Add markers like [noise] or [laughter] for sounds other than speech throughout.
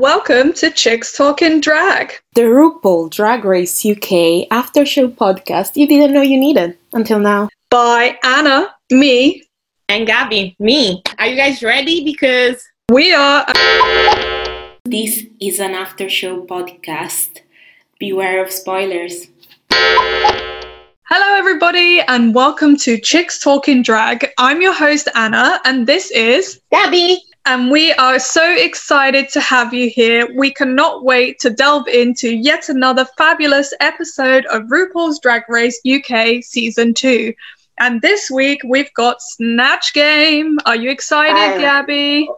Welcome to Chicks Talking Drag, the RuPaul Drag Race UK after show podcast you didn't know you needed until now. By Anna, me, and Gabby, me. Are you guys ready? Because we are. This is an after show podcast. Beware of spoilers. Hello, everybody, and welcome to Chicks Talking Drag. I'm your host, Anna, and this is Gabby and we are so excited to have you here. We cannot wait to delve into yet another fabulous episode of RuPaul's Drag Race UK Season 2. And this week we've got Snatch Game. Are you excited, Gabby?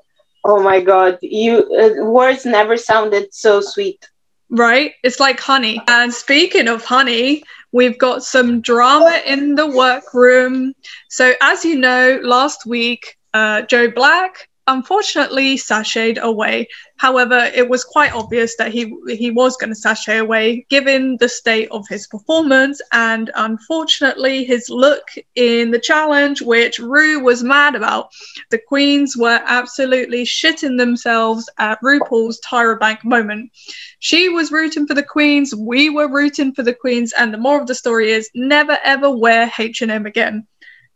Oh my god, you uh, words never sounded so sweet. Right? It's like honey. And speaking of honey, we've got some drama in the workroom. So as you know, last week uh, Joe Black unfortunately sashayed away. However, it was quite obvious that he he was going to sashay away given the state of his performance and unfortunately his look in the challenge, which Ru was mad about. The queens were absolutely shitting themselves at RuPaul's Tyra Bank moment. She was rooting for the queens, we were rooting for the queens, and the more of the story is never ever wear H&M again.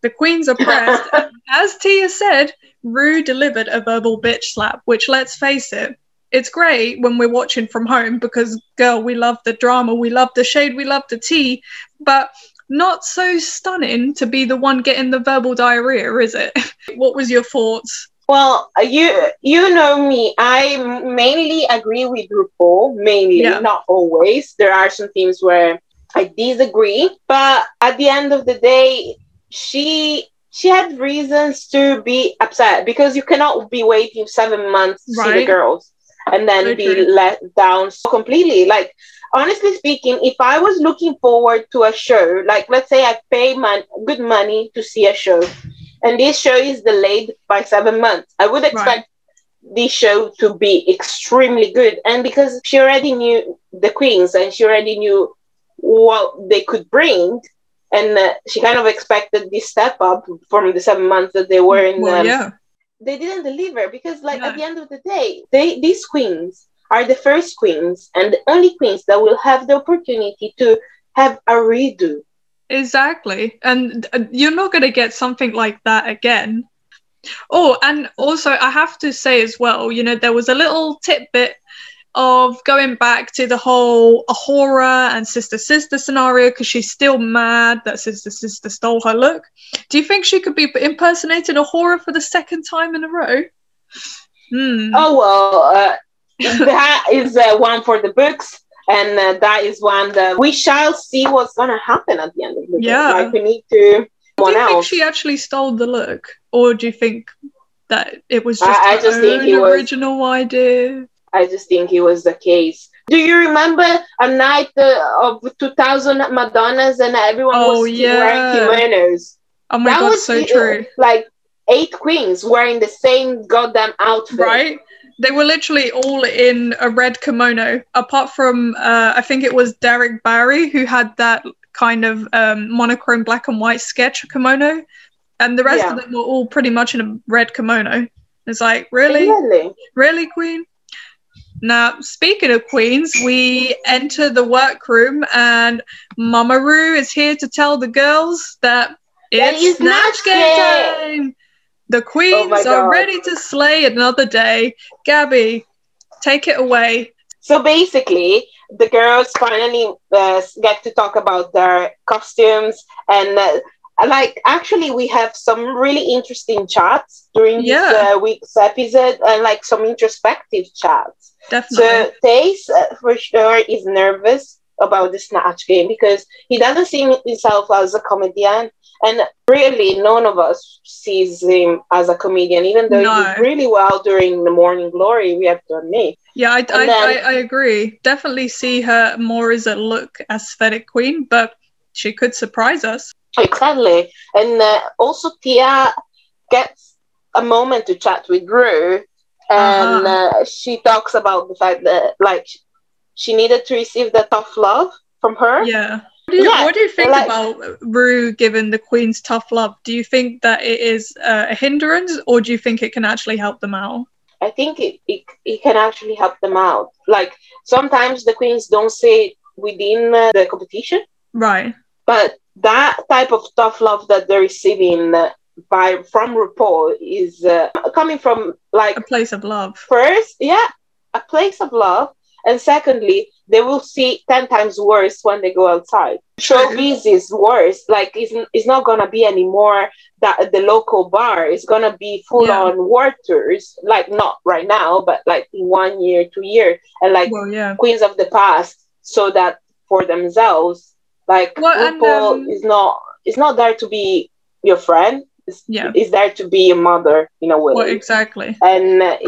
The queens are pressed. [laughs] as Tia said, Ru delivered a verbal bitch slap, which let's face it, it's great when we're watching from home because, girl, we love the drama, we love the shade, we love the tea, but not so stunning to be the one getting the verbal diarrhea, is it? [laughs] what was your thoughts? Well, you you know me. I mainly agree with RuPaul, mainly, yeah. not always. There are some themes where I disagree, but at the end of the day, she she had reasons to be upset because you cannot be waiting seven months to right. see the girls and then be let down so completely. Like honestly speaking, if I was looking forward to a show, like let's say I pay my good money to see a show, and this show is delayed by seven months, I would expect right. this show to be extremely good. And because she already knew the queens and she already knew what they could bring, and uh, she kind of expected this step up from the seven months that they were in. Well, um, yeah. They didn't deliver because, like, at the end of the day, they these queens are the first queens and the only queens that will have the opportunity to have a redo. Exactly, and uh, you're not going to get something like that again. Oh, and also I have to say as well, you know, there was a little tidbit of going back to the whole A'Whora and Sister Sister scenario because she's still mad that Sister Sister stole her look. Do you think she could be impersonating A'Whora for the second time in a row? Hmm. Oh well, uh, [laughs] that is uh, one for the books, and uh, that is one that we shall see what's gonna happen at the end of the yeah. Like we need to. Do you else. think she actually stole the look, or do you think that it was just I, I just think it original was... idea? I just think it was the case. Do you remember a night uh, of 2000 Madonnas and everyone oh, was yeah. wearing kimonos? Oh my that god, so the, true. Like eight queens wearing the same goddamn outfit. Right? They were literally all in a red kimono, apart from uh, I think it was Derrick Barry who had that kind of um, monochrome black and white sketch kimono, and the rest yeah. of them were all pretty much in a red kimono. It's like really, really, really, Queen. Now, speaking of queens, we enter the workroom and Mama Ru is here to tell the girls that it's Snatch Game time. The queens oh are ready to slay another day. Gabby, take it away. So basically, the girls finally uh, get to talk about their costumes and uh, like actually we have some really interesting chats during yeah. this uh, week's episode and like some introspective chats Definitely. So Tayce uh, for sure is nervous about the snatch game because he doesn't see himself as a comedian and really none of us sees him as a comedian even though no. he did really well during the morning glory we have to admit yeah I, I, then, I, I, agree definitely see her more as a look aesthetic queen but she could surprise us exactly and uh, also tia gets a moment to chat with Ru and uh-huh. uh, she talks about the fact that like she needed to receive the tough love from her. Yeah. What do you, yeah, what do you think like, about Ru giving the queens tough love? Do you think that it is uh, a hindrance, or do you think it can actually help them out? I think it, it, it can actually help them out. Like sometimes the queens don't say it within uh, the competition. Right. But that type of tough love that they're receiving by from RuPaul is uh, coming from like a place of love. First, yeah, a place of love, and secondly, they will see 10 times worse when they go outside. Showbiz is worse. Like, it's, it's not to be anymore that the local bar is going to be full yeah. on waters. Like, not right now, but like in one year, two year. And like well, yeah. queens of the past, so that for themselves, like, well, RuPaul um, is not, is not there to be your friend. It's, yeah. is there to be a mother in a way. Well, exactly. And uh,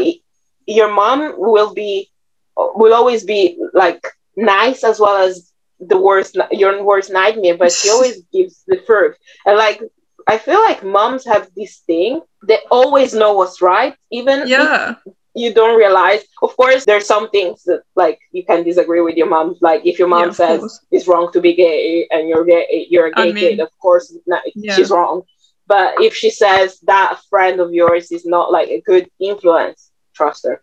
your mom will be will always be like nice as well as the worst your worst nightmare but she always [laughs] gives the truth and like i feel like moms have this thing they always know what's right even yeah you don't realize of course there's some things that like you can disagree with your mom like if your mom yeah, says course. it's wrong to be gay and you're gay you're a gay I mean, kid of course not, yeah. she's wrong but if she says that friend of yours is not like a good influence trust her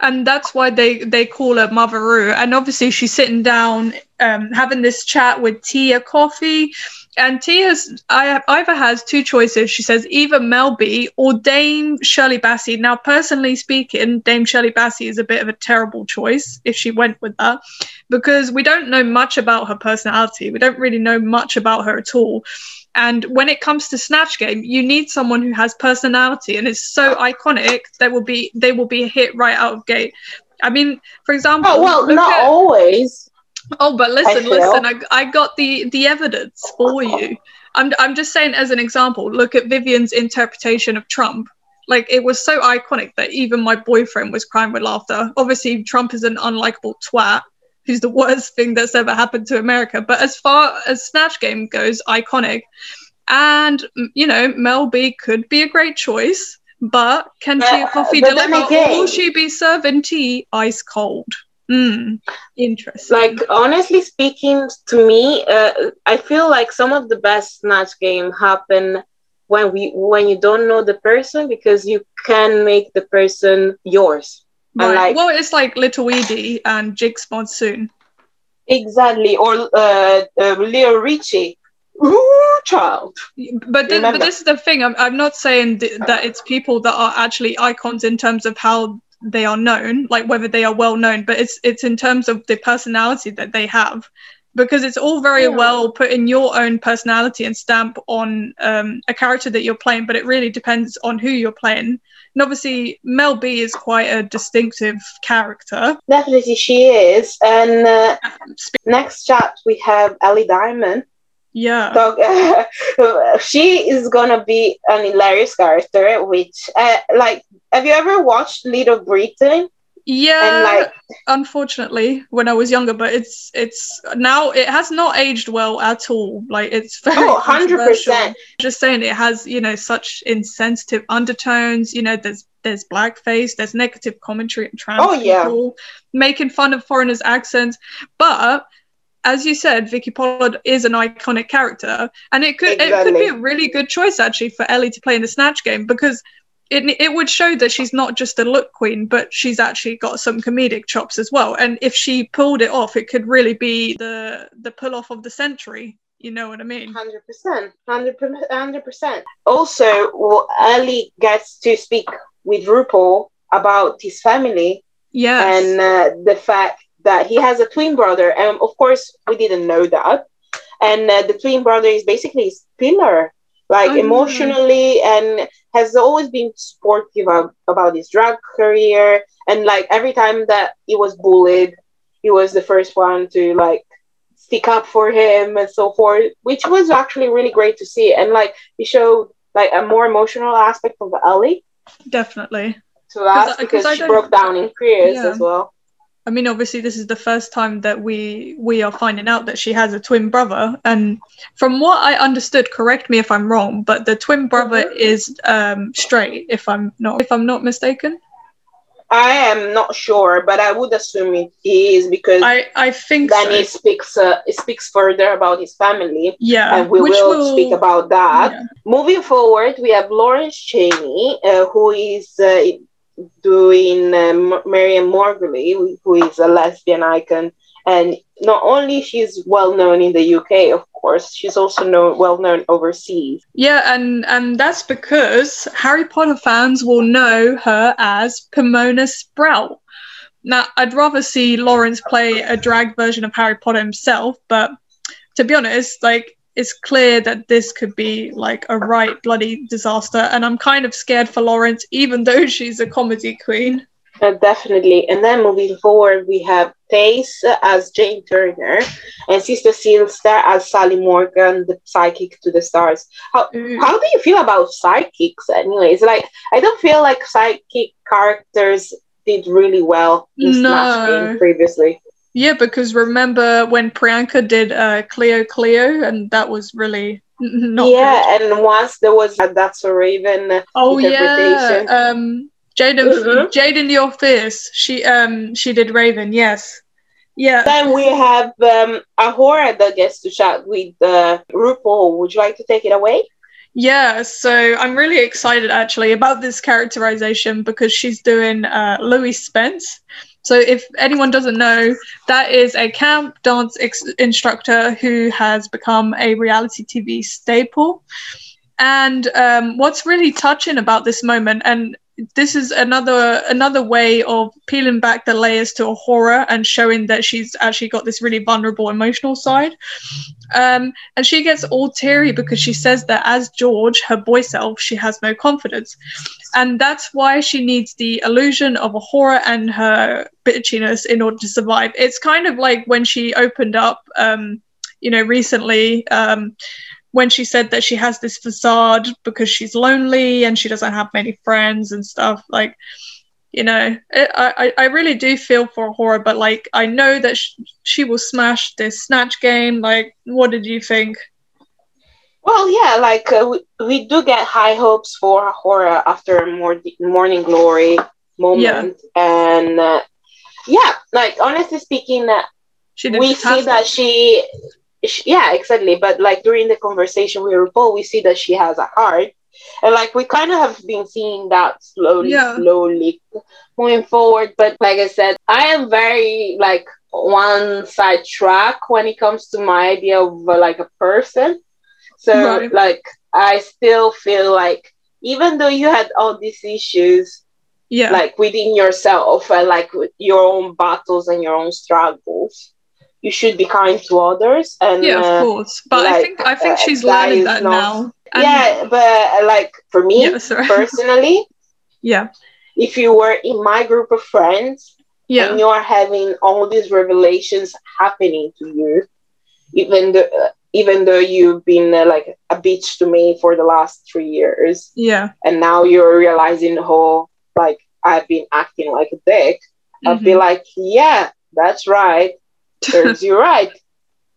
and that's why they they call her Motheroo. And obviously, she's sitting down, um, having this chat with Tia Kofi. and Tia's I either has two choices. She says either Mel B or Dame Shirley Bassey. Now, personally speaking, Dame Shirley Bassey is a bit of a terrible choice if she went with that, because we don't know much about her personality. We don't really know much about her at all. And when it comes to Snatch Game, you need someone who has personality and is so iconic that will be they will be a hit right out of gate. I mean, for example, oh well, not at, always. Oh, but listen, I listen, I, I got the the evidence for you. I'm I'm just saying as an example. Look at Vivienne's interpretation of Trump. Like it was so iconic that even my boyfriend was crying with laughter. Obviously, Trump is an unlikable twat, who's the worst thing that's ever happened to America. But as far as Snatch Game goes, iconic. And you know, Mel B could be a great choice, but can uh, Tia Kofi deliver, or will she be serving tea ice cold? Hmm, interesting. Like honestly speaking, to me, uh, I feel like some of the best Snatch Game happen when we when you don't know the person because you can make the person yours Right. Like, well, it's like Little Edie and Jinkx Monsoon. Exactly, or uh, uh, Leo Richie. Ooh, child. But this, but this is the thing. I'm, I'm not saying th- that it's people that are actually icons in terms of how they are known, like whether they are well known, but it's it's in terms of the personality that they have because it's all very yeah. well putting your own personality and stamp on um, a character that you're playing, but it really depends on who you're playing. And obviously, Mel B is quite a distinctive character. Definitely, she is. And uh, next chat, we have Ellie Diamond. Yeah. So, [laughs] she is gonna be an hilarious character. Which, uh, like, have you ever watched Little Britain? Yeah, like, unfortunately, when I was younger, but it's it's now it has not aged well at all. Like it's [laughs] very oh, 100%. Just saying, it has you know such insensitive undertones. You know, there's there's blackface, there's negative commentary and trans oh, people yeah. making fun of foreigners' accents, but as you said, Vicky Pollard is an iconic character, and it could exactly. it could be a really good choice actually for Ellie to play in the Snatch Game because it, it would show that she's not just a look queen, but she's actually got some comedic chops as well. And if she pulled it off, it could really be the the pull off of the century. You know what I mean? Hundred percent, hundred percent. Also, well, Ellie gets to speak with RuPaul about his family. Yeah, and uh, the fact that he has a twin brother, and of course we didn't know that. And uh, the twin brother is basically his pillar like oh, emotionally and has always been supportive of, about his drug career. And like every time that he was bullied he was the first one to like stick up for him and so forth which was actually really great to see. And like he showed like a more emotional aspect of Ellie definitely. To us because she broke down in tears yeah. as well I mean, obviously, this is the first time that we we are finding out that she has a twin brother, and from what I understood, correct me if I'm wrong, but the twin brother mm-hmm. is um, straight, if I'm not if I'm not mistaken. I am not sure, but I would assume it is because I, I think Danny so. speaks uh, speaks further about his family. Yeah, and we will, will, speak about that. Yeah. Moving forward, we have Lawrence Chaney, uh, who is uh, doing um, Miriam Margolyes, who is a lesbian icon. And not only she's well known in the UK, of course, she's also known, well known overseas. Yeah, and and that's because Harry Potter fans will know her as Pomona Sprout. Now, I'd rather see Lawrence play a drag version of Harry Potter himself, but to be honest, like it's clear that this could be like a right bloody disaster, and I'm kind of scared for Lawrence, even though [laughs] she's a comedy queen. Uh, definitely. And then moving forward, we have Tayce as Jane Turner and Sister Sylvester as Sally Morgan, the psychic to the stars. How, mm. how do you feel about psychics, anyways? Like, I don't feel like psychic characters did really well in no. Game previously. Yeah, because remember when Priyanka did uh, Cleo Cleo, and that was really not yeah. Good. And once there was a That's a Raven oh yeah, um, Jaden mm-hmm. Jaidynn Diore Fierce. She um she did Raven. Yes. Yeah. Then we have um, A'Whora that gets to chat with uh, RuPaul. Would you like to take it away? Yeah, so I'm really excited actually about this characterization because she's doing uh, Louie Spence. So, if anyone doesn't know, that is a camp dance ex- instructor who has become a reality TV staple. And um, what's really touching about this moment, and this is another another way of peeling back the layers to A'Whora and showing that she's actually got this really vulnerable emotional side. Um, and she gets all teary because she says that as George, her boy self, she has no confidence. And that's why she needs the illusion of A'Whora and her bitchiness in order to survive. It's kind of like when she opened up, um, you know, recently. Um, when she said that she has this facade because she's lonely and she doesn't have many friends and stuff like you know it, i i really do feel for A'Whora but like i know that sh- she will smash this snatch game. Like what did you think? Well yeah like uh, we, we do get high hopes for A'Whora after a more morning glory moment. Yeah. and uh, yeah like honestly speaking uh, we see that she she, yeah, exactly. But like during the conversation with RuPaul, we see that she has a heart. And like we kind of have been seeing that slowly, yeah. slowly moving forward. But like I said, I am very like one side track when it comes to my idea of uh, like a person. So right. like I still feel like even though you had all these issues, yeah, like within yourself and like with your own battles and your own struggles, you should be kind to others and yeah of uh, course. But like, i think i think uh, she's learning that now. And yeah but uh, like for me yeah, personally [laughs] yeah. if you were in my group of friends yeah. and you're having all these revelations happening to you even though uh, even though you've been uh, like a bitch to me for the last three years yeah. and now you're realizing how like i've been acting like a dick mm-hmm. i'd be like yeah that's right serves you right.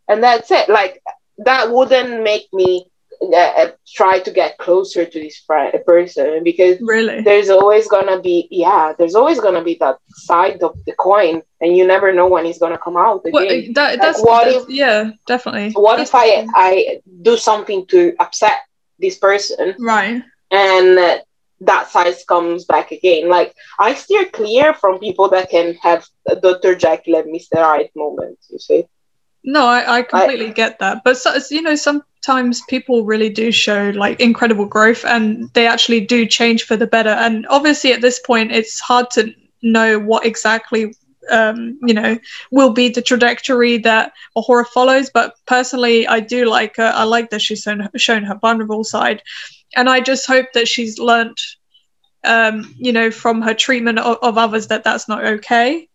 And that's it. Like that wouldn't make me uh, uh try to get closer to this friend, person because really? there's always gonna be yeah there's always gonna be that side of the coin and you never know when it's gonna come out again. Well, that, like, that's, what that's, if, yeah definitely. what that's if I I do something to upset this person right. and uh, that size comes back again. Like I steer clear from people that can have a Dr. Jekyll and Mr. Hyde moment, you see. No, I, I completely I, get that. But so, you know, sometimes people really do show like incredible growth and they actually do change for the better. And obviously at this point it's hard to know what exactly um, you know, will be the trajectory that A'Whora follows. But personally, I do like her. I like that she's shown, shown her vulnerable side and I just hope that she's learnt, um, you know, from her treatment of, of, others that that's not okay,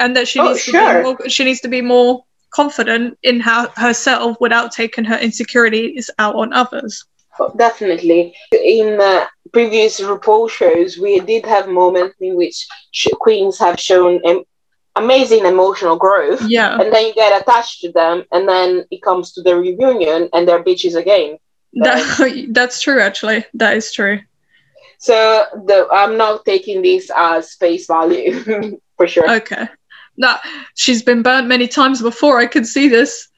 and that she oh, needs sure. to be more, she needs to be more confident in how herself without taking her insecurities out on others. Oh, definitely. In uh, previous RuPaul shows, we did have moments in which sh- queens have shown em- amazing emotional growth. Yeah. And then you get attached to them, and then it comes to the reunion, and they're bitches again. That, [laughs] that's true, actually. That is true. So the I'm not taking this as face value [laughs] for sure. Okay. No, she's been burnt many times before. I can see this.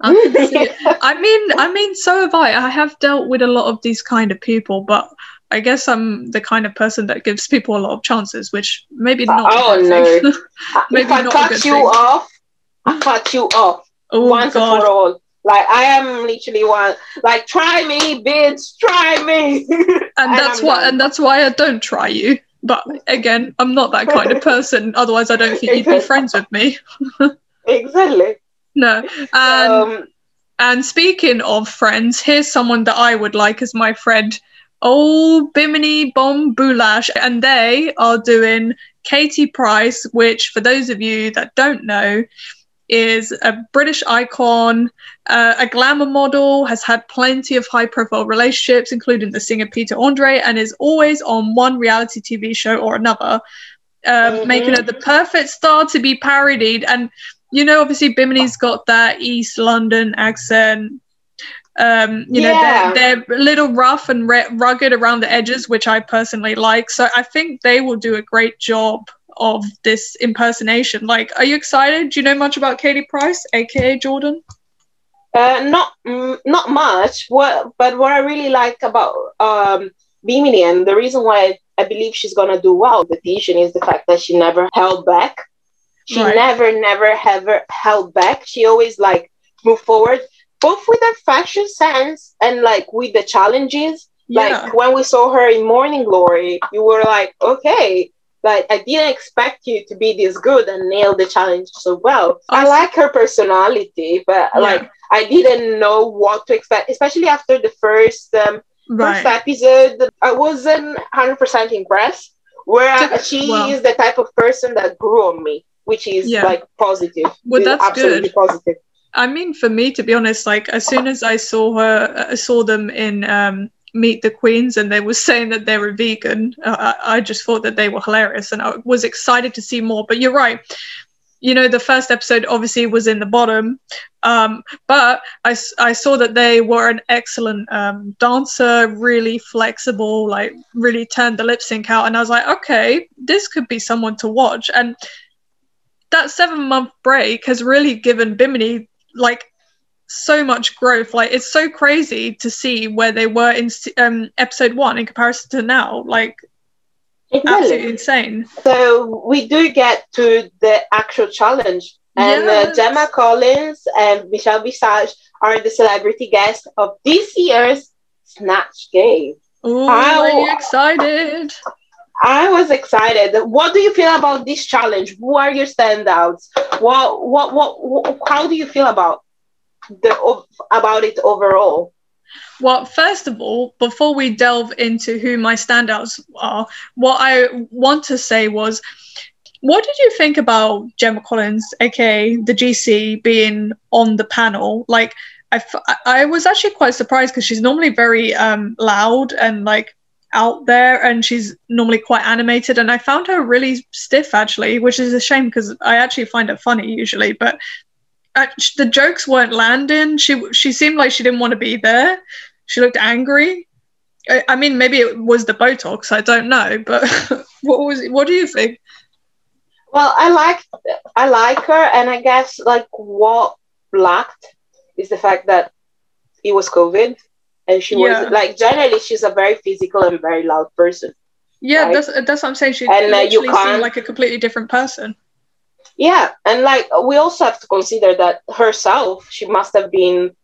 I, see [laughs] I mean, I mean, so have I. I have dealt with a lot of these kind of people, but I guess I'm the kind of person that gives people a lot of chances, which maybe not. Oh no! maybe if I not cut you thing. off, I cut you off oh, once God. and for all. Like I am literally one. Like try me, bitch, try me. [laughs] and, and that's why, and that's why I don't try you. But again, I'm not that kind of [laughs] person. Otherwise, I don't think you'd be friends with me. [laughs] exactly. No. And, um, and speaking of friends, here's someone that I would like as my friend. Oh, Bimini Bon Boulash. And they are doing Katie Price, which, for those of you that don't know, is a British icon, uh, a glamour model, has had plenty of high profile relationships, including the singer Peter Andre, and is always on one reality TV show or another, um, mm-hmm. making her the perfect star to be parodied. And, you know, obviously, Bimini's got that East London accent. Um, you know, they're, they're a little rough and re- rugged around the edges, which I personally like. So I think they will do a great job of this impersonation. Like, are you excited? Do you know much about Katie Price, aka Jordan? Uh, not mm, not much. What, but what I really like about um, Bimini and the reason why I believe she's gonna do well with the audition is the fact that she never held back. She right. never, never, ever held back. She always like moved forward, both with her fashion sense and like with the challenges. Yeah. Like when we saw her in Morning Glory, you were like, okay, like I didn't expect you to be this good and nail the challenge so well. I like her personality, but yeah. like I didn't know what to expect, especially after the first um, right. first episode. I wasn't hundred percent impressed. Whereas she well, is the type of person that grew on me, which is yeah. like positive. Well, that's absolutely good. positive. I mean, for me, to be honest, like as soon as I saw her, I saw them in um, meet the queens and they were saying that they were vegan. Uh, i just thought that they were hilarious and i was excited to see more but you're right. You know the first episode obviously was in the bottom um, but I, I saw that they were an excellent um, dancer really flexible like really turned the lip sync out and i was like okay this could be someone to watch. And that seven month break has really given bimini like so much growth. Like it's so crazy to see where they were in um, episode one in comparison to now. Like absolutely insane. So we do get to the actual challenge, and uh, yes. uh, Gemma Collins and Michelle Visage are the celebrity guests of this year's Snatch Game. Oh, are you excited? I was excited. What do you feel about this challenge? Who are your standouts? What, what, what, what how do you feel about the about it overall? Well, first of all, before we delve into who my standouts are, what I want to say was, what did you think about Gemma Collins, aka the GC, being on the panel? Like, I, I was actually quite surprised because she's normally very um, loud and like out there and she's normally quite animated and i found her really stiff actually which is a shame because i actually find it funny usually but uh, the jokes weren't landing. She she seemed like she didn't want to be there. She looked angry. I, I mean, maybe it was the Botox. I don't know, but [laughs] what was what do you think? Well, I like I like her, and I guess like what lacked is the fact that it was COVID, and she yeah. was like generally she's a very physical and very loud person. Yeah, right? that's that's what I'm saying. She and, uh, you can't, like a completely different person. Yeah, and like we also have to consider that herself, she must have been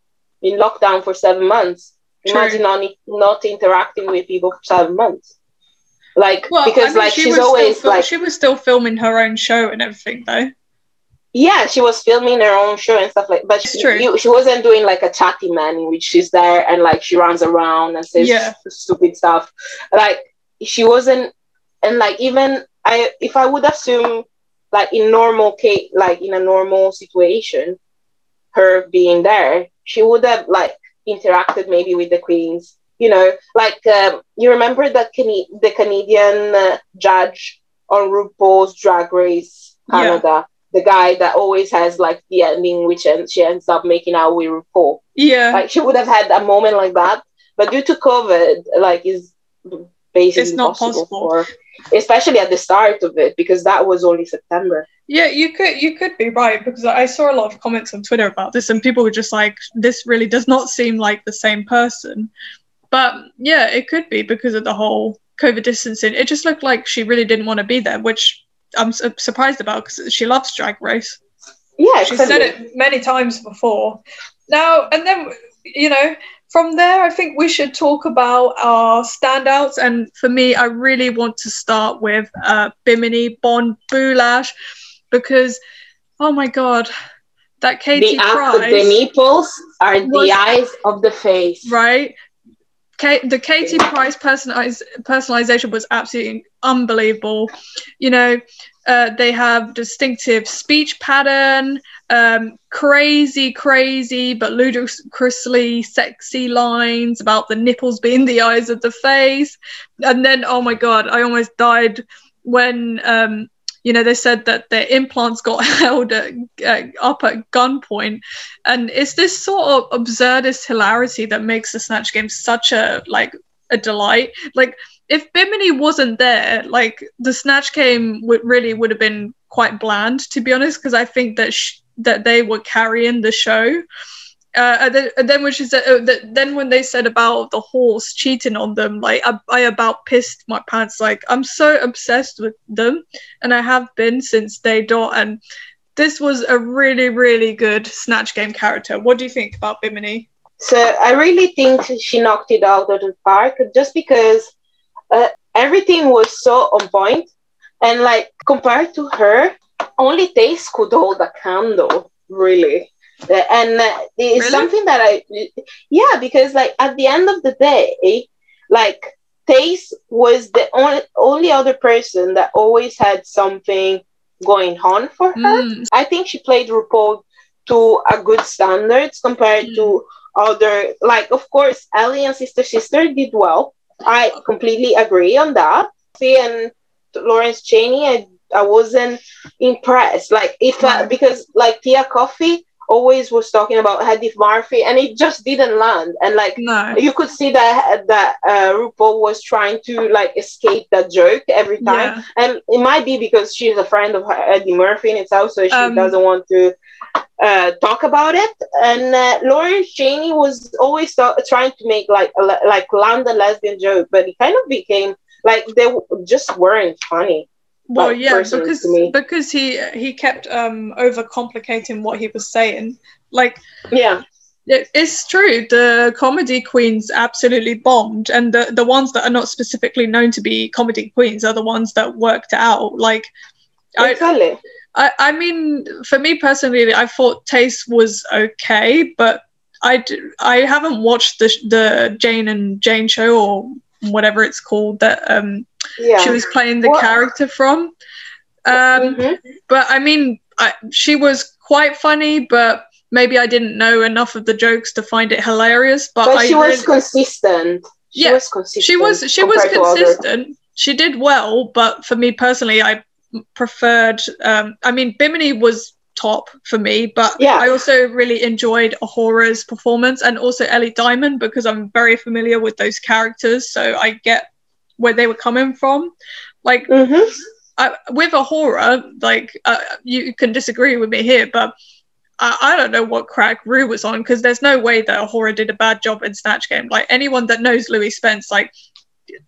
in lockdown for seven months. True. Imagine not, not interacting with people for seven months. Like well, because I mean, like she she's always fil- like she was still filming her own show and everything though. Yeah, she was filming her own show and stuff like. But she, you, she wasn't doing like a chatty man in which she's there and like she runs around and says yeah. stupid stuff. Like she wasn't, and like even I, if I would assume like in normal case like in a normal situation her being there she would have like interacted maybe with the queens you know like um, you remember the, Can- the canadian uh, judge on rupaul's drag race canada yeah. the guy that always has like the ending which and she ends up making out with rupaul yeah like she would have had a moment like that but due to covid like is basically it's not possible, possible. for especially at the start of it because that was only September. Yeah, you could you could be right because I saw a lot of comments on Twitter about this and people were just like this really does not seem like the same person. But yeah, it could be because of the whole COVID distancing. It just looked like she really didn't want to be there, which I'm su- surprised about because she loves Drag Race. Yeah, She's said it many times before. Now, and then, you know, from there, I think we should talk about our standouts. And for me, I really want to start with uh, Bimini Bon Boulash because, oh my God, that Katie the, Price. The nipples are was, the eyes of the face. Right? The Katie Price personalization was absolutely unbelievable. You know, uh, they have distinctive speech pattern, um, crazy, crazy, but ludicrously sexy lines about the nipples being the eyes of the face. And then, oh my God, I almost died when um, you know, they said that their implants got [laughs] held at, uh, up at gunpoint, and it's this sort of absurdist hilarity that makes the Snatch Game such a like a delight. Like if Bimini wasn't there, like the Snatch Game would really would have been quite bland, to be honest, because I think that sh- that they were carrying the show. Uh, and, then, when she said, uh, then when they said about the horse cheating on them, like I, I about pissed my pants. Like I'm so obsessed with them, and I have been since day dot. And this was a really, really good snatch game character. What do you think about Bimini? So I really think she knocked it out of the park, just because uh, everything was so on point, and like compared to her, only Tayce could hold a candle, really and uh, it's really? something that I, yeah, because like at the end of the day, like Tayce was the only only other person that always had something going on for her. Mm. I think she played RuPaul to a good standards compared mm. to other. Like, of course, Ellie and Sister Sister did well. I completely agree on that. See, and Lawrence Chaney I I wasn't impressed. Like if I, because like Tia Kofi, always was talking about Eddie Murphy, and it just didn't land. And like no. you could see that that uh, RuPaul was trying to like escape that joke every time, yeah. and it might be because she's a friend of Eddie Murphy in itself, so she um, doesn't want to uh, talk about it. And uh, Lawrence Chaney was always th- trying to make like a, like land a lesbian joke, but it kind of became like they w- just weren't funny well yeah because because he he kept um overcomplicating what he was saying. Like yeah. it, it's true the comedy queens absolutely bombed and the the ones that are not specifically known to be comedy queens are the ones that worked out. Like exactly. I, I mean for me personally i thought Tayce was okay but I, I haven't watched the the Jane and Jane show or whatever it's called that um yeah. she was playing the character from. Um, mm-hmm. But I mean, I, she was quite funny, but maybe I didn't know enough of the jokes to find it hilarious. But, but she I was really, consistent. She yeah, was consistent. She was. She was consistent. She did well, but for me personally, I preferred. Um, I mean, Bimini was top for me, but yeah. I also really enjoyed A'Whora's performance and also Ellie Diamond because I'm very familiar with those characters, so I get where they were coming from. Like mm-hmm. I, with A'Whora, like uh, you can disagree with me here, but I, I don't know what crack Ru was on because there's no way that A'Whora did a bad job in Snatch Game. Like anyone that knows Louie Spence, like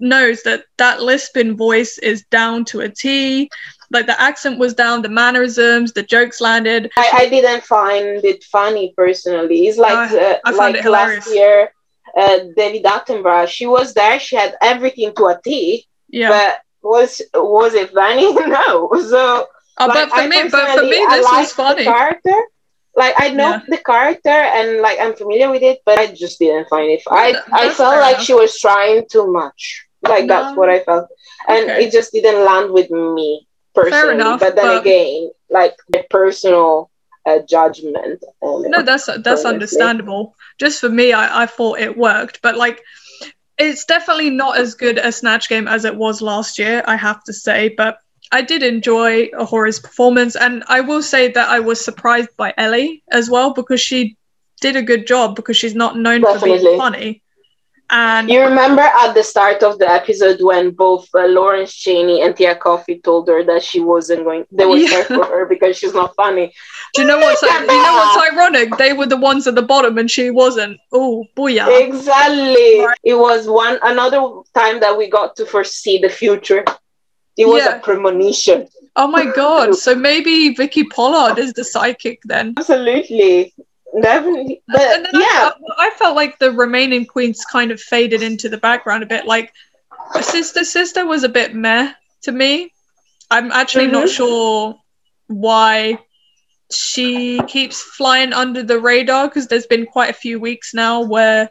knows that that lisping voice is down to a T. Like the accent was down, the mannerisms, the jokes landed. I, I didn't find it funny personally. It's like uh, like last year uh, David Attenborough. She was there. She had everything to a T. Yeah. But was was it funny? [laughs] no. So. Oh, like, but for I me, but for me, this was funny. character. Like I know yeah. the character and like I'm familiar with it, but I just didn't find it. I that, I felt like enough. she was trying too much. Like no. that's what I felt, and okay. it just didn't land with me personally. Enough, but then but... again, like the personal uh, judgment. no, that's that's understandable. Just for me, I, I thought it worked, but like it's definitely not as good a snatch game as it was last year. I have to say, but I did enjoy A'Whora's performance, and I will say that I was surprised by Ellie as well because she did a good job because she's not known definitely. for being funny. And you remember at the start of the episode when both uh, Lawrence Chaney and Tia Kofi told her that she wasn't going, they would yeah. for her because she's not funny. Do you know what's you know what's ironic? They were the ones at the bottom and she wasn't. Oh, booyah! Exactly. Right. It was one another time that we got to foresee the future. It was yeah. a premonition. Oh my god! [laughs] so maybe Vicky Pollard is the psychic then. Absolutely. Definitely. But yeah. I, I, felt like the remaining queens kind of faded into the background a bit. Like Sister Sister was a bit meh to me. I'm actually mm-hmm. not sure why she keeps flying under the radar because there's been quite a few weeks now where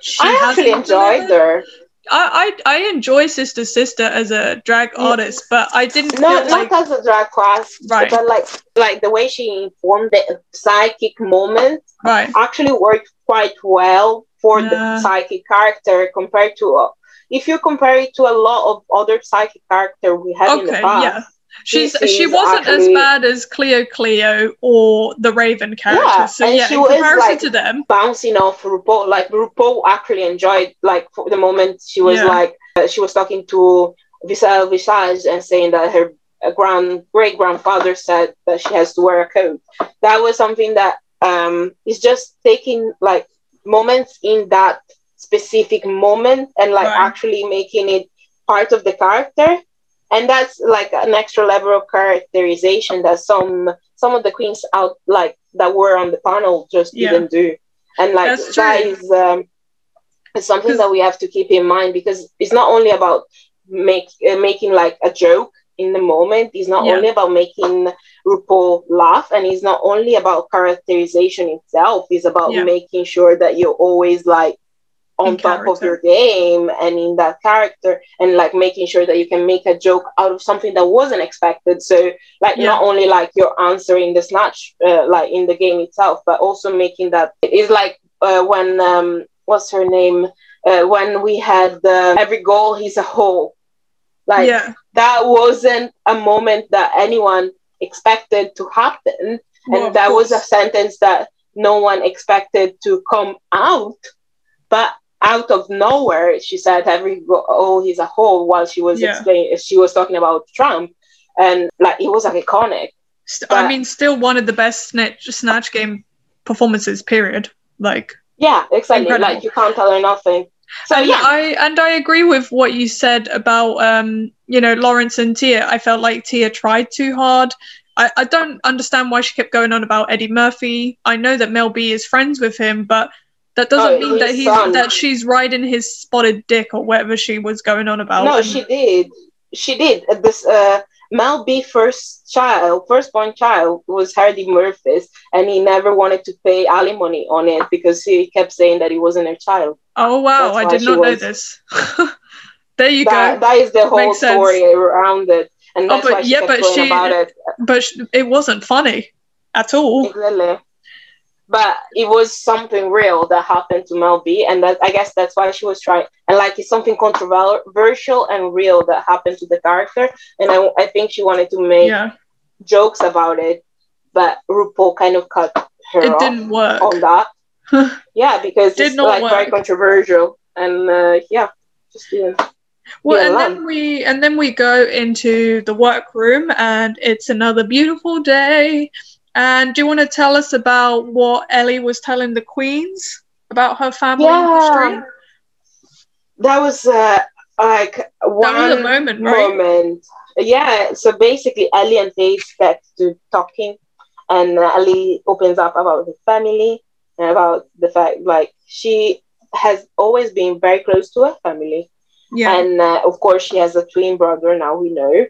she I actually enjoyed her. I, I, I enjoy Sister Sister as a drag artist, but I didn't. Not like... not as a drag class, right? But like like the way she informed the psychic moment, right? Actually worked quite well for yeah. the psychic character compared to uh, if you compare it to a lot of other psychic character we had okay, in the past. Yeah. She's she wasn't actually, as bad as Cleo Cleo or the Raven character. Yeah, so yeah, in comparison like, to them, bouncing off RuPaul, like RuPaul actually enjoyed like for the moment she was yeah. like uh, she was talking to Michelle Visage and saying that her grand great grandfather said that she has to wear a coat. That was something that um is just taking like moments in that specific moment and like right. actually making it part of the character and that's like an extra level of characterization that some some of the queens out like that were on the panel just yeah. didn't do and like that is um, something that we have to keep in mind because it's not only about make uh, making like a joke in the moment it's not yeah. only about making RuPaul laugh and it's not only about characterization itself it's about yeah. making sure that you're always like on top character. of your game and in that character and like making sure that you can make a joke out of something that wasn't expected so like yeah. not only like you're answering the snatch uh, like in the game itself but also making that it's like uh, when um what's her name uh, when we had the every goal he's a hole like yeah. that wasn't a moment that anyone expected to happen well, and that was a sentence that no one expected to come out but out of nowhere, she said, "Every oh, he's a hole." While she was yeah. explaining, she was talking about Trump, and like it was like iconic. I mean, still one of the best snatch snatch game performances. Period. Like yeah, exactly. Incredible. Like you can't tell her nothing. So and yeah, I and I agree with what you said about um, you know, Lawrence and Tia. I felt like Tia tried too hard. I, I don't understand why she kept going on about Eddie Murphy. I know that Mel B is friends with him, but that doesn't oh, mean that he's son. that she's riding his spotted dick or whatever she was going on about. No, and... she did. She did. Uh, this uh, Mel B first child, firstborn child, was Eddie Murphy's, and he never wanted to pay alimony on it because he kept saying that he wasn't her child. Oh wow, I did not was... know this. [laughs] there you that, go. That is the whole story around it, and oh, that's oh, but, why she yeah, kept but she, about it. But it wasn't funny at all. Exactly but it was something real that happened to Mel B, and that I guess that's why she was trying. And like it's something controversial and real that happened to the character, and I, I think she wanted to make yeah. jokes about it, but RuPaul kind of cut her. It didn't work on that. [laughs] yeah, because Did it's like work. very controversial, and uh, yeah, just didn't. Well, and then we and then we go into the workroom, and it's another beautiful day and do you want to tell us about what Ellie was telling the queens about her family yeah. history? That was uh, like one was a moment, right? moment. Yeah. So basically, Ellie and Dave get to talking, and Ellie opens up about her family and about the fact like she has always been very close to her family. Yeah. And uh, of course, she has a twin brother now. We know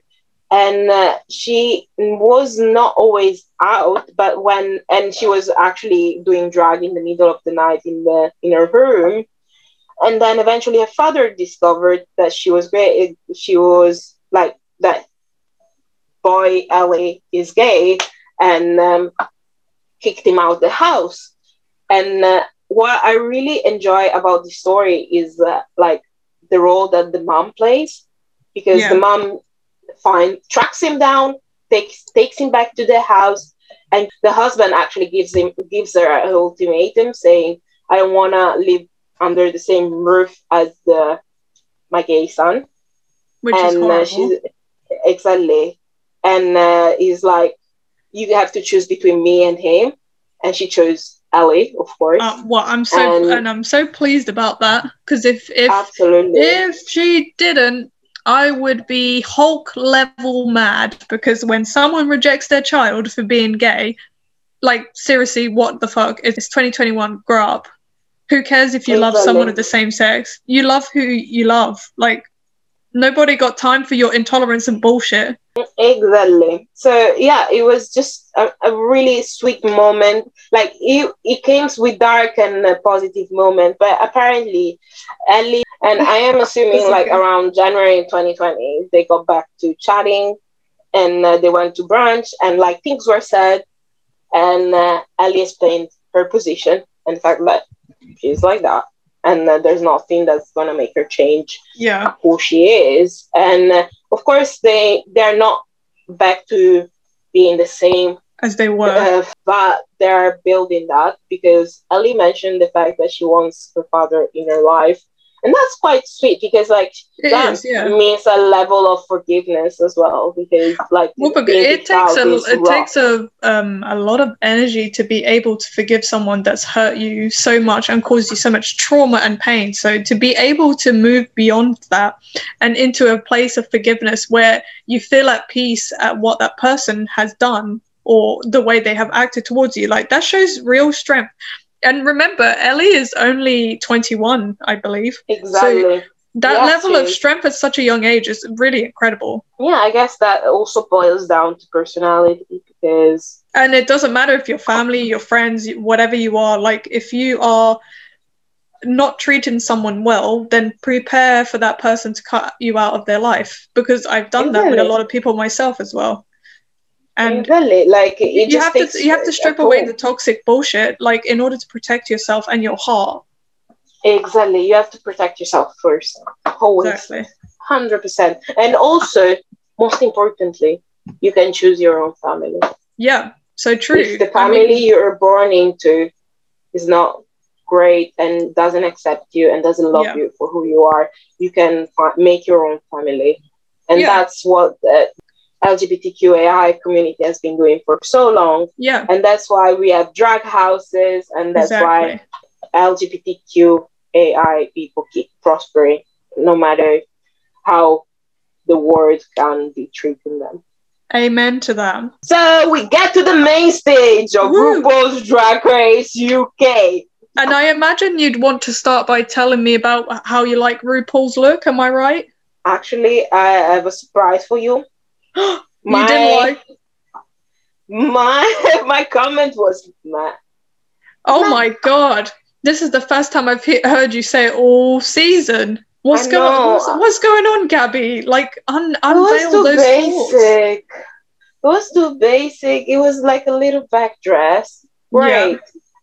and uh, she was not always out but when and she was actually doing drag in the middle of the night in the in her room and then eventually her father discovered that she was gay she was like that boy ellie is gay and um, kicked him out the house and uh, what i really enjoy about the story is uh, like the role that the mom plays because yeah. the mom find tracks him down, takes takes him back to the house, and the husband actually gives him gives her an ultimatum saying, "I don't wanna live under the same roof as the my gay son. Which and, is horrible. Uh, she's, exactly. And uh, he's like, you have to choose between me and him. And she chose Ellie, of course. Uh, well, I'm so and, and I'm so pleased about that because if if absolutely. if she didn't, I would be Hulk level mad because when someone rejects their child for being gay, like seriously, what the fuck? It's 2021. Grow up. Who cares if you love someone of the same sex? You love who you love. Like nobody got time for your intolerance and bullshit. Exactly. So yeah, it was just a, a really sweet moment. Like it, it came with dark and a positive moment, but apparently Ellie and I am assuming like around January 2020, they got back to chatting and uh, they went to brunch and like things were said and uh, Ellie explained her position and the fact that she's like that and uh, there's nothing that's going to make her change yeah who she is and uh, of course they they're not back to being the same as they were. uh, but they're building that because ellie mentioned the fact that she wants her father in her life and that's quite sweet because like it that is, yeah. means a level of forgiveness as well because like well, it takes a it rough. takes a um a lot of energy to be able to forgive someone that's hurt you so much and caused you so much trauma and pain so to be able to move beyond that and into a place of forgiveness where you feel at peace at what that person has done or the way they have acted towards you like that shows real strength and remember, Ellie is only 21, I believe. Exactly. So that yes, level of strength at such a young age is really incredible. Yeah, I guess that also boils down to personality because. And it doesn't matter if your family, your friends, whatever you are, like if you are not treating someone well, then prepare for that person to cut you out of their life because I've done exactly. that with a lot of people myself as well and really like you have to you have to strip away the toxic bullshit like in order to protect yourself and your heart. Exactly. You have to protect yourself first. Always. Exactly. 100% and also most importantly you can choose your own family. Yeah. So true. If the family I mean, you're born into is not great and doesn't accept you and doesn't love yeah. you for who you are you can make your own family. And yeah. that's what uh, LGBTQAI community has been doing for so long. Yeah. And that's why we have drag houses and that's exactly. why LGBTQAI people keep prospering no matter how the world can be treating them. Amen to that. So we get to the main stage of Woo. RuPaul's Drag Race UK. And I imagine you'd want to start by telling me about how you like RuPaul's look. Am I right? Actually, I have a surprise for you. My, [gasps] you didn't like [laughs] my my comment was my. Oh my god! This is the first time I've he- heard you say it all season. What's going what's, what's, going on, Gabby? Like un- unveil those basic. Thoughts. It was too basic. It was like a little back dress, right?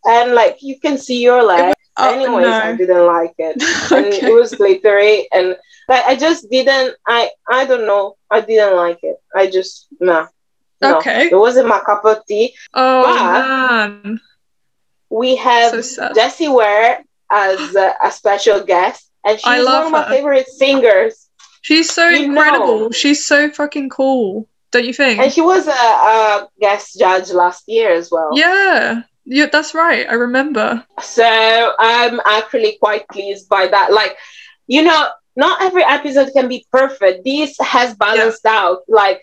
Yeah. And like you can see your leg. Oh, Anyways, no. I didn't like it. [laughs] And it was glittery and like I just didn't I I don't know. I didn't like it. I just nah. No, okay. It wasn't my cup of tea. Oh man. We have so Jessie Ware as a, a, special guest, and she's one of my favorite singers. She's so you incredible. Know. She's so fucking cool. Don't you think? And she was a, a guest judge last year as well. Yeah. Yeah, that's right. I remember. So I'm actually quite pleased by that. Like, you know, not every episode can be perfect. This has balanced yeah. out. Like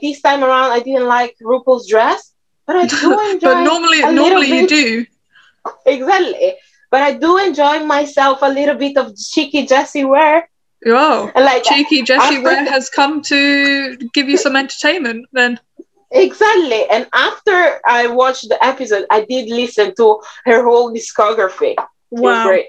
this time around, I didn't like RuPaul's dress, but I do [laughs] enjoy. but normally, normally you do. [laughs] Exactly, but I do enjoy myself a little bit of cheeky Jessie Ware. Oh, like cheeky Jessie Ware has come to give you some entertainment. Then exactly, and after I watched the episode, I did listen to her whole discography. Wow. Great.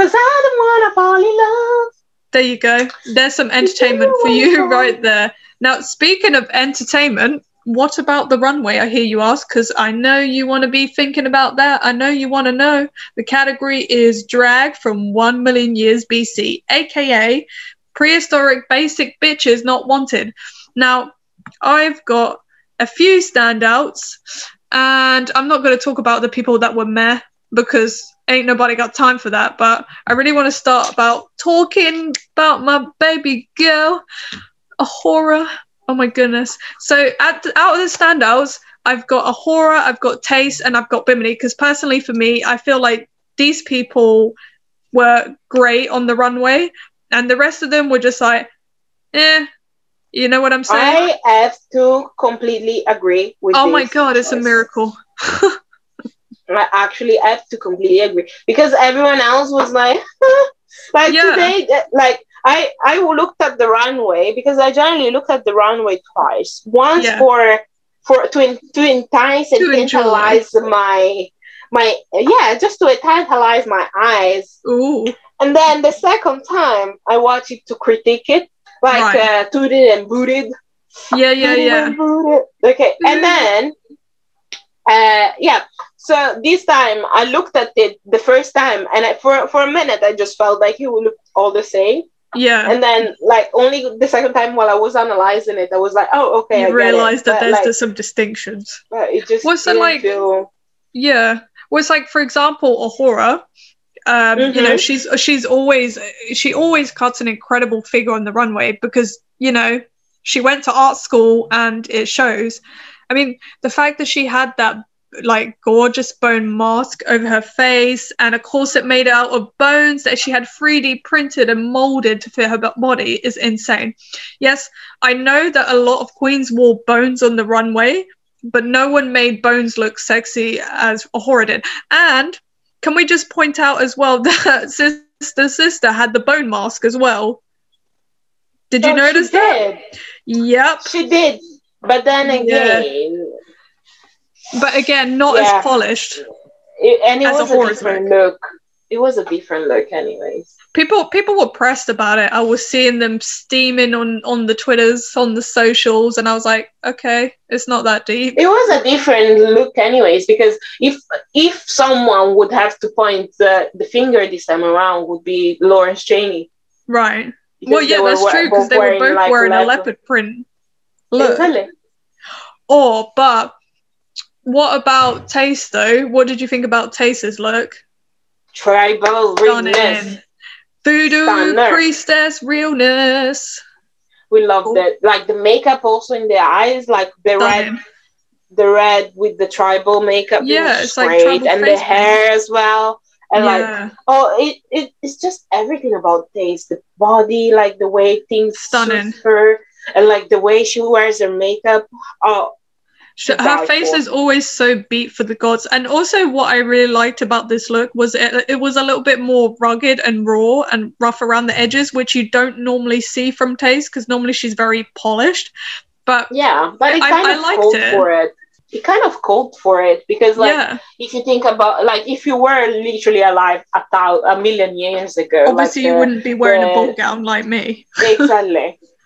Cause I don't wanna fall in love. There you go. There's some entertainment for you right there. Now, speaking of entertainment, what about the runway? I hear you ask, because I know you want to be thinking about that. I know you want to know. The category is drag from 1 million years BC, aka prehistoric basic bitches not wanted. Now, I've got a few standouts, and I'm not going to talk about the people that were meh because ain't nobody got time for that. But I really want to start about talking about my baby girl, A'Whora. Oh my goodness. So at the, out of the standouts, I've got A'Whora, I've got Tayce, and I've got Bimini. Because personally, for me, I feel like these people were great on the runway, and the rest of them were just like, eh. You know what I'm saying? I have to completely agree with. You. Oh my god, choice. it's a miracle. [laughs] I actually have to completely agree because everyone else was like, [laughs] like yeah. today, like I I looked at the runway because I generally looked at the runway twice. Once yeah. for for to to entice and to tantalize my my yeah, just to tantalize my eyes. Ooh. And then the second time I watched it to critique it, like right. uh, tooted and booted. Yeah, yeah, yeah. Okay, and then uh, yeah. So this time I looked at it the first time, and I, for for a minute I just felt like it looked all the same. Yeah. And then, like, only the second time while I was analyzing it, I was like, oh, okay. You I realized that but, there's like, some distinctions. But it just was it like, feel... yeah. Was like, for example, A'Whora. Um, mm-hmm. You know, mm-hmm. she's she's always she always cuts an incredible figure on the runway because you know she went to art school and it shows. I mean, the fact that she had that like gorgeous bone mask over her face and a corset made out of bones that she had 3D printed and molded to fit her body is insane. Yes, I know that a lot of queens wore bones on the runway, but no one made bones look sexy as did. And can we just point out as well [laughs] that Sister Sister had the bone mask as well? Did you oh, notice that? Yep. She did. But then again, yeah but again, not yeah. as polished. It, and it as was a, a different look. look. It was a different look, anyways. People people were pressed about it. I was seeing them steaming on on the twitters, on the socials, and I was like, okay, it's not that deep. It was a different look, anyways, because if if someone would have to point the, the finger this time around, would be Lawrence Chaney. Right. Because well, yeah, that's true because they were both like wearing a leopard print look. Or, oh, but what about Tayce though? What did you think about Tayce's look? Tribal realness. Voodoo Stunner. priestess realness. We love that. Like the makeup also in the eyes, like the Stunning. red the red with the tribal makeup. Yeah, it's great. like and the hair as well. And yeah. like oh it, it it's just everything about Tayce. The body, like the way things stunning her and like the way she wears her makeup. Oh her face is always so beat for the gods. And also what i really liked about this look was it, it was a little bit more rugged and raw and rough around the edges which you don't normally see from Tayce because normally she's very polished. But yeah but it kind I, of I liked it. for it. It kind of called for it because like yeah. if you think about like if you were literally alive a, thou- a million years ago obviously like you the, wouldn't be wearing the, a ball gown like me. Exactly [laughs]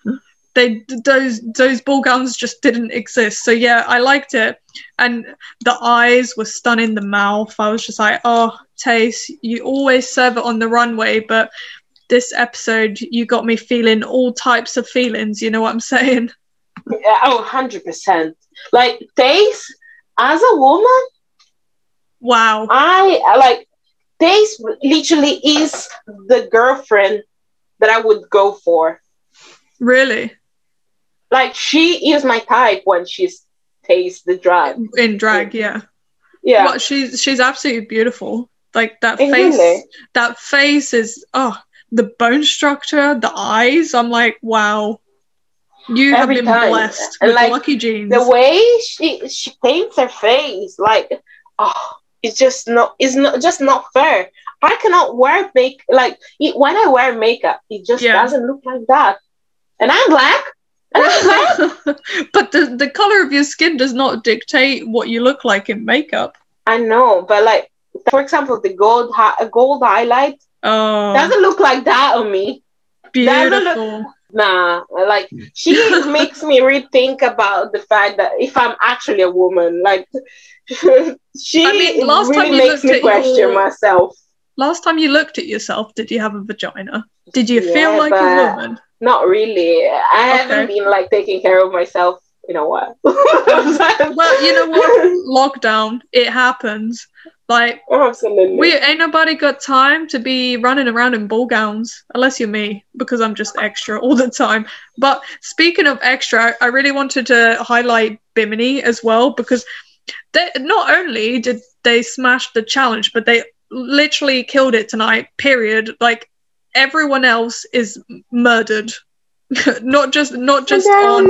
they those those ball gowns just didn't exist. So yeah, I liked it, and the eyes were stunning. The mouth, I was just like, oh, Tayce, you always serve it on the runway, but this episode you got me feeling all types of feelings. You know what I'm saying? Yeah, oh, 100 percent. Like Tayce, as a woman, wow. I like Tayce. Literally, is the girlfriend that I would go for. Really? Like she is my type when she's tastes the drag in drag yeah. Yeah. Well, she's she's absolutely beautiful. Like that face that face is oh the bone structure the eyes i'm like wow. You Every have been time. blessed with like, lucky genes. the way she she paints her face like oh it's just not it's not just not fair. I cannot wear make like when i wear makeup it just yeah. doesn't look like that. And i'm black [laughs] but the, the color of your skin does not dictate what you look like in makeup. I know, but like for example, the gold hi- gold highlight oh. doesn't look like that on me. Beautiful. Look, nah, like she [laughs] makes me rethink about the fact that if I'm actually a woman, like [laughs] she I mean, last really time makes me question your... myself. Last time you looked at yourself, did you have a vagina? Did you yeah, feel like a woman? Not really. I okay. haven't been like taking care of myself in a while. [laughs] well, you know what? Lockdown, it happens. Like, Oh, absolutely. we ain't nobody got time to be running around in ball gowns, unless you're me, because I'm just extra [laughs] all the time. But speaking of extra, I really wanted to highlight Bimini as well because they not only did they smash the challenge, but they literally killed it tonight. Period. Like everyone else is murdered. [laughs] not just not just on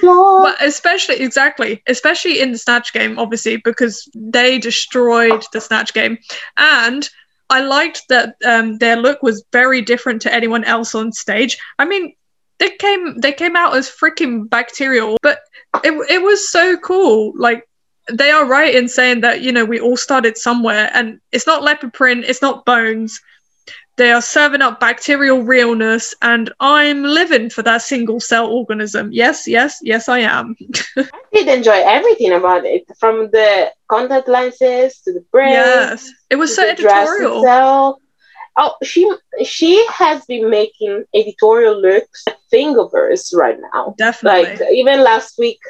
floor. but especially exactly especially in the snatch game obviously because they destroyed the snatch game and i liked that um, their look was very different to anyone else on stage i mean they came they came out as freaking bacterial but it, it was so cool like they are right in saying that you know we all started somewhere and it's not leopard print it's not bones they are serving up bacterial realness and i'm living for that single cell organism yes yes yes i am [laughs] I did enjoy everything about it, from the contact lenses to the braids. yes it was so editorial itself. Oh, she she has been making editorial looks a thing of hers right now. definitely Like even last week,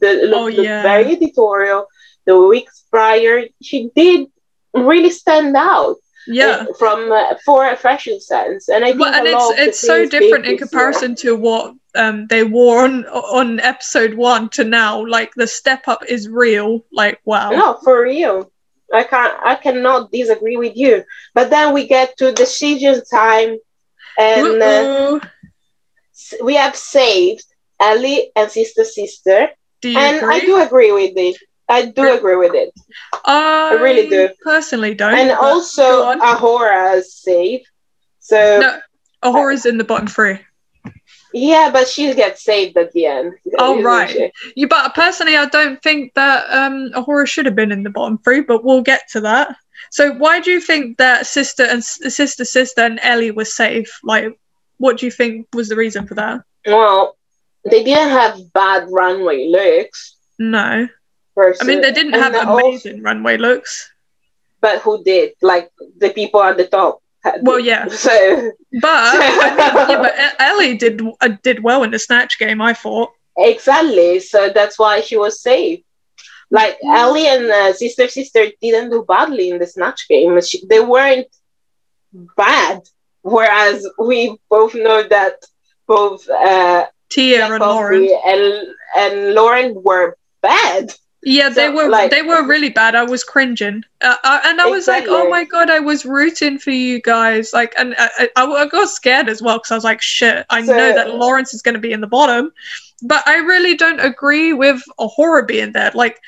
the look Oh, yeah. very editorial. The weeks prior, she did really stand out. Yeah from uh, for a fashion sense, and I think well, and it's it's so different in comparison to what um, they wore on on episode one to now. Like the step up is real. Like wow. No, for real. I can't. I cannot disagree with you. But then we get to the decision time, and uh, we have saved Ellie and Sister Sister, do you and agree? I do agree with it. I do agree with it. I really do. Personally, don't. and also. A'Whora is safe. So no, A'Whora's in the bottom three. yeah, but she gets saved at the end. Oh, right. she? You, but personally, I don't think that um, A'Whora should have been in the bottom three. But we'll get to that. So, why do you think that sister and sister, sister, and Ellie were safe? Like, what do you think was the reason for that? Well, they didn't have bad runway looks. No, First, I mean they didn't have amazing runway looks. but who did? Like the people at the top. had- Well, yeah. [laughs] So But I mean, [laughs] yeah, but Ellie did uh, did well in the snatch game. I thought. exactly. So that's why she was safe. Like. Ellie and uh, Sister Sister didn't do badly in the snatch game. She, they weren't bad. Whereas we both know that both uh, Tia and Lauren. And and Lauren were bad. Yeah, they were like- they were really bad. I was cringing, uh, I, and I was like, "Oh my god!" I was rooting for you guys. Like, and I, I, I got scared as well because I was like, "Shit!" I So- know that Lawrence is going to be in the bottom, but I really don't agree with A'Whora being there. Like,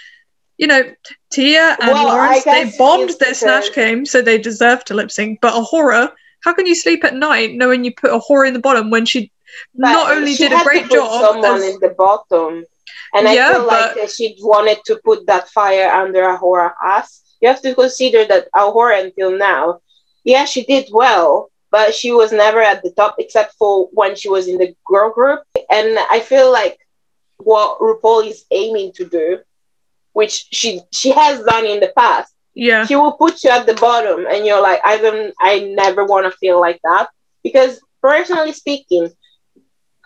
you know, Tia and Well, Lawrence they bombed their snatch game, so they deserve to lip sync. But A'Whora, how can you sleep at night knowing you put A'Whora in the bottom when she But not only she did a great job someone as- in the bottom, and Yeah, I feel like but- she wanted to put that fire under A'Whora ass. You have to consider that A'Whora until now, yeah, she did well, but she was never at the top except for when she was in the girl group. And I feel like what RuPaul is aiming to do, which she she has done in the past, yeah she will put you at the bottom and you're like i don't i never want to feel like that because personally speaking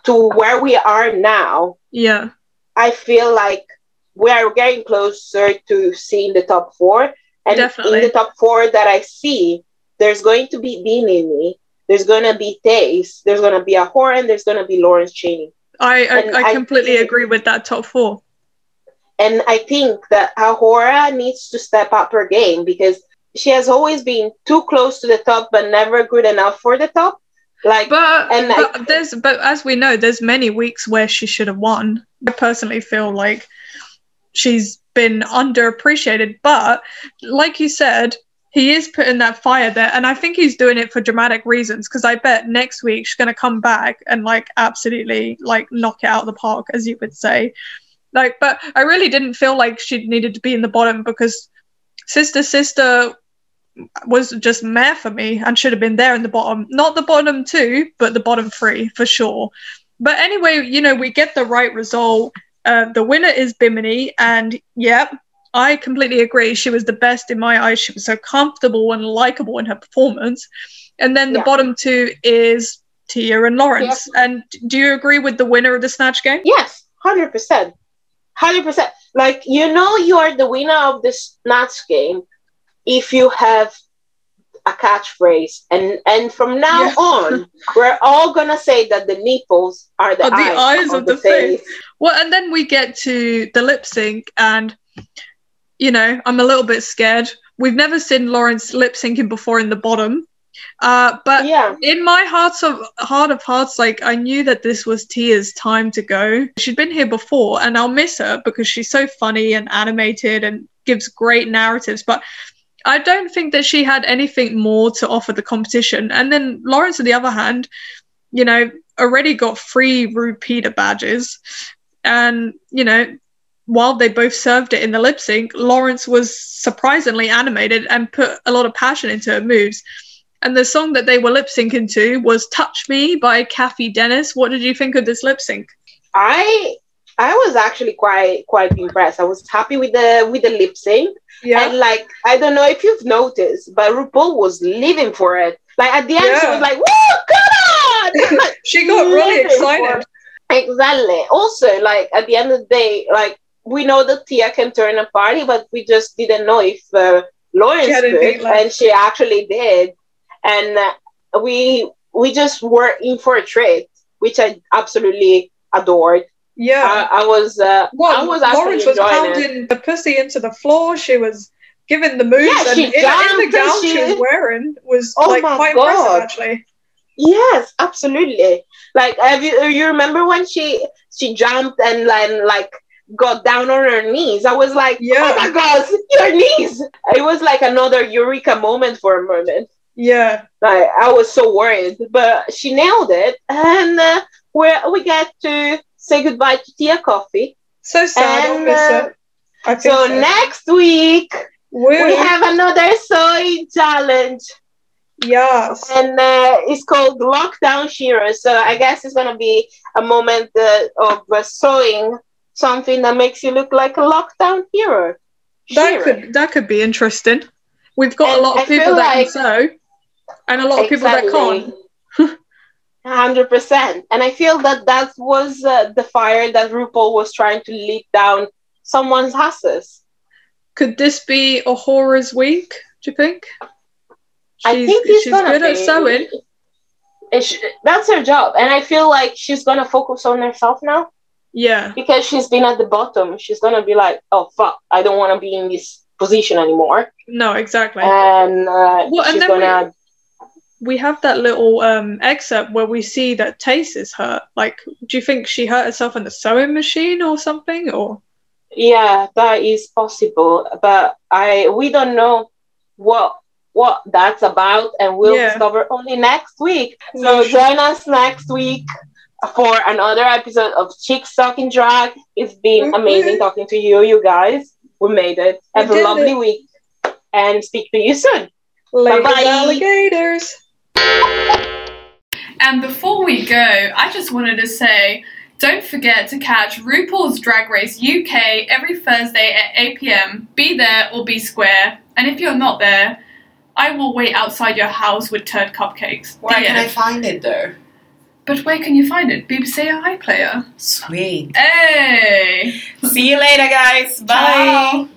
to where we are now yeah i feel like we are getting closer to seeing the top four and Definitely. in the top four that i see there's going to be Bimini, there's going to be Tayce, there's going to be a and there's going to be Lawrence Chaney. I I, I I completely think- agree with that top four. And I think that A'Whora needs to step up her game because she has always been too close to the top, but never good enough for the top. Like, But, And but there's but as we know, there's many weeks where she should have won. I personally feel like she's been underappreciated. But like you said, he is putting that fire there, and I think he's doing it for dramatic reasons. Because I bet next week she's gonna come back and like absolutely like knock it out of the park, as you would say. Like, but I really didn't feel like she needed to be in the bottom because Sister Sister was just meh for me and should have been there in the bottom. Not the bottom two, but the bottom three for sure. But anyway, you know, we get the right result. Uh, the winner is Bimini, and yep, I completely agree. She was the best in my eyes. She was so comfortable and likable in her performance. And then the Yeah. bottom two is Tia and Lawrence. And do you agree with the winner of the Snatch game? yes, 100%. 100%. Like, you know, you are the winner of the snatch game if you have a catchphrase and and from now yeah. on [laughs] we're all gonna say that the nipples are the, oh, eyes, the eyes of, of the, the face. face well and then we get to the lip sync and you know i'm a little bit scared we've never seen lawrence lip syncing before in the bottom uh, but yeah. in my heart of heart of hearts, like I knew that this was Tia's time to go. She'd been here before, and I'll miss her because she's so funny and animated and gives great narratives. But I don't think that she had anything more to offer the competition. And then Lawrence, on the other hand, you know, already got three RuPeter badges. And, you know, while they both served it in the lip sync, Lawrence was surprisingly animated and put a lot of passion into her moves. And the song that they were lip syncing to was Touch Me by Cathy Dennis. What did you think of this lip sync? I I was actually quite quite impressed. I was happy with the with the lip sync. Yeah. And like I don't know if you've noticed, but RuPaul was living for it. Like at the end, yeah. she was like, "Woo, come on!" [laughs] she got really excited. Exactly. Also, like at the end of the day, like we know that Tia can turn a party, but we just didn't know if uh, Lawrence could, like- and she actually did. And uh, we we just were in for a treat, which I absolutely adored. Yeah, I, I was. Uh, well, I was Lawrence was pounding it. the pussy into the floor. She was giving the moves, yeah, and in, in, the gown she, she, was wearing was oh like quite God. impressive, actually. Yes, absolutely. Like, have you you remember when she she jumped and then like got down on her knees? I was like, yeah. oh my God, your knees! It was like another eureka moment for a moment. Yeah, like I was so worried, but she nailed it, and uh, we we get to say goodbye to Tia Kofi. So sad. And, uh, so, so, next week Woo. we have another sewing challenge. Yes. And uh, it's called Lockdown Shiro. So I guess it's going to be a moment uh, of uh, sewing something that makes you look like a lockdown hero. That could that could be interesting. We've got and a lot of I people that like, can sew, and a lot of exactly. people that can't. Hundred percent. And I feel that that was uh, the fire that RuPaul was trying to lead down someone's asses. Could this be A'Whora's week? Do you think? She's, I think she's good be. at sewing. Sh- that's her job, and I feel like she's gonna focus on herself now. Yeah, because she's been at the bottom. She's gonna be like, "Oh fuck, I don't want to be in this position anymore." No, exactly. And uh, well, she's and gonna. We- we have that little um, excerpt where we see that Tayce is hurt. Like, do you think she hurt herself in the sewing machine or something? Or yeah, that is possible, but I we don't know what what that's about, and we'll yeah. discover only next week. So join us next week for another episode of Chicks Talking Drag. It's been mm-hmm. amazing talking to you, you guys. We made it. Have a lovely it. week, and speak to you soon. Bye bye, alligators. And before we go, I just wanted to say don't forget to catch RuPaul's Drag Race UK every Thursday at 8 pm. Be there or be square. And if you're not there, I will wait outside your house with turd cupcakes. Where can I find it though? But where can you find it? BBC iPlayer. Sweet. Hey! See you later, guys. Bye. Ciao.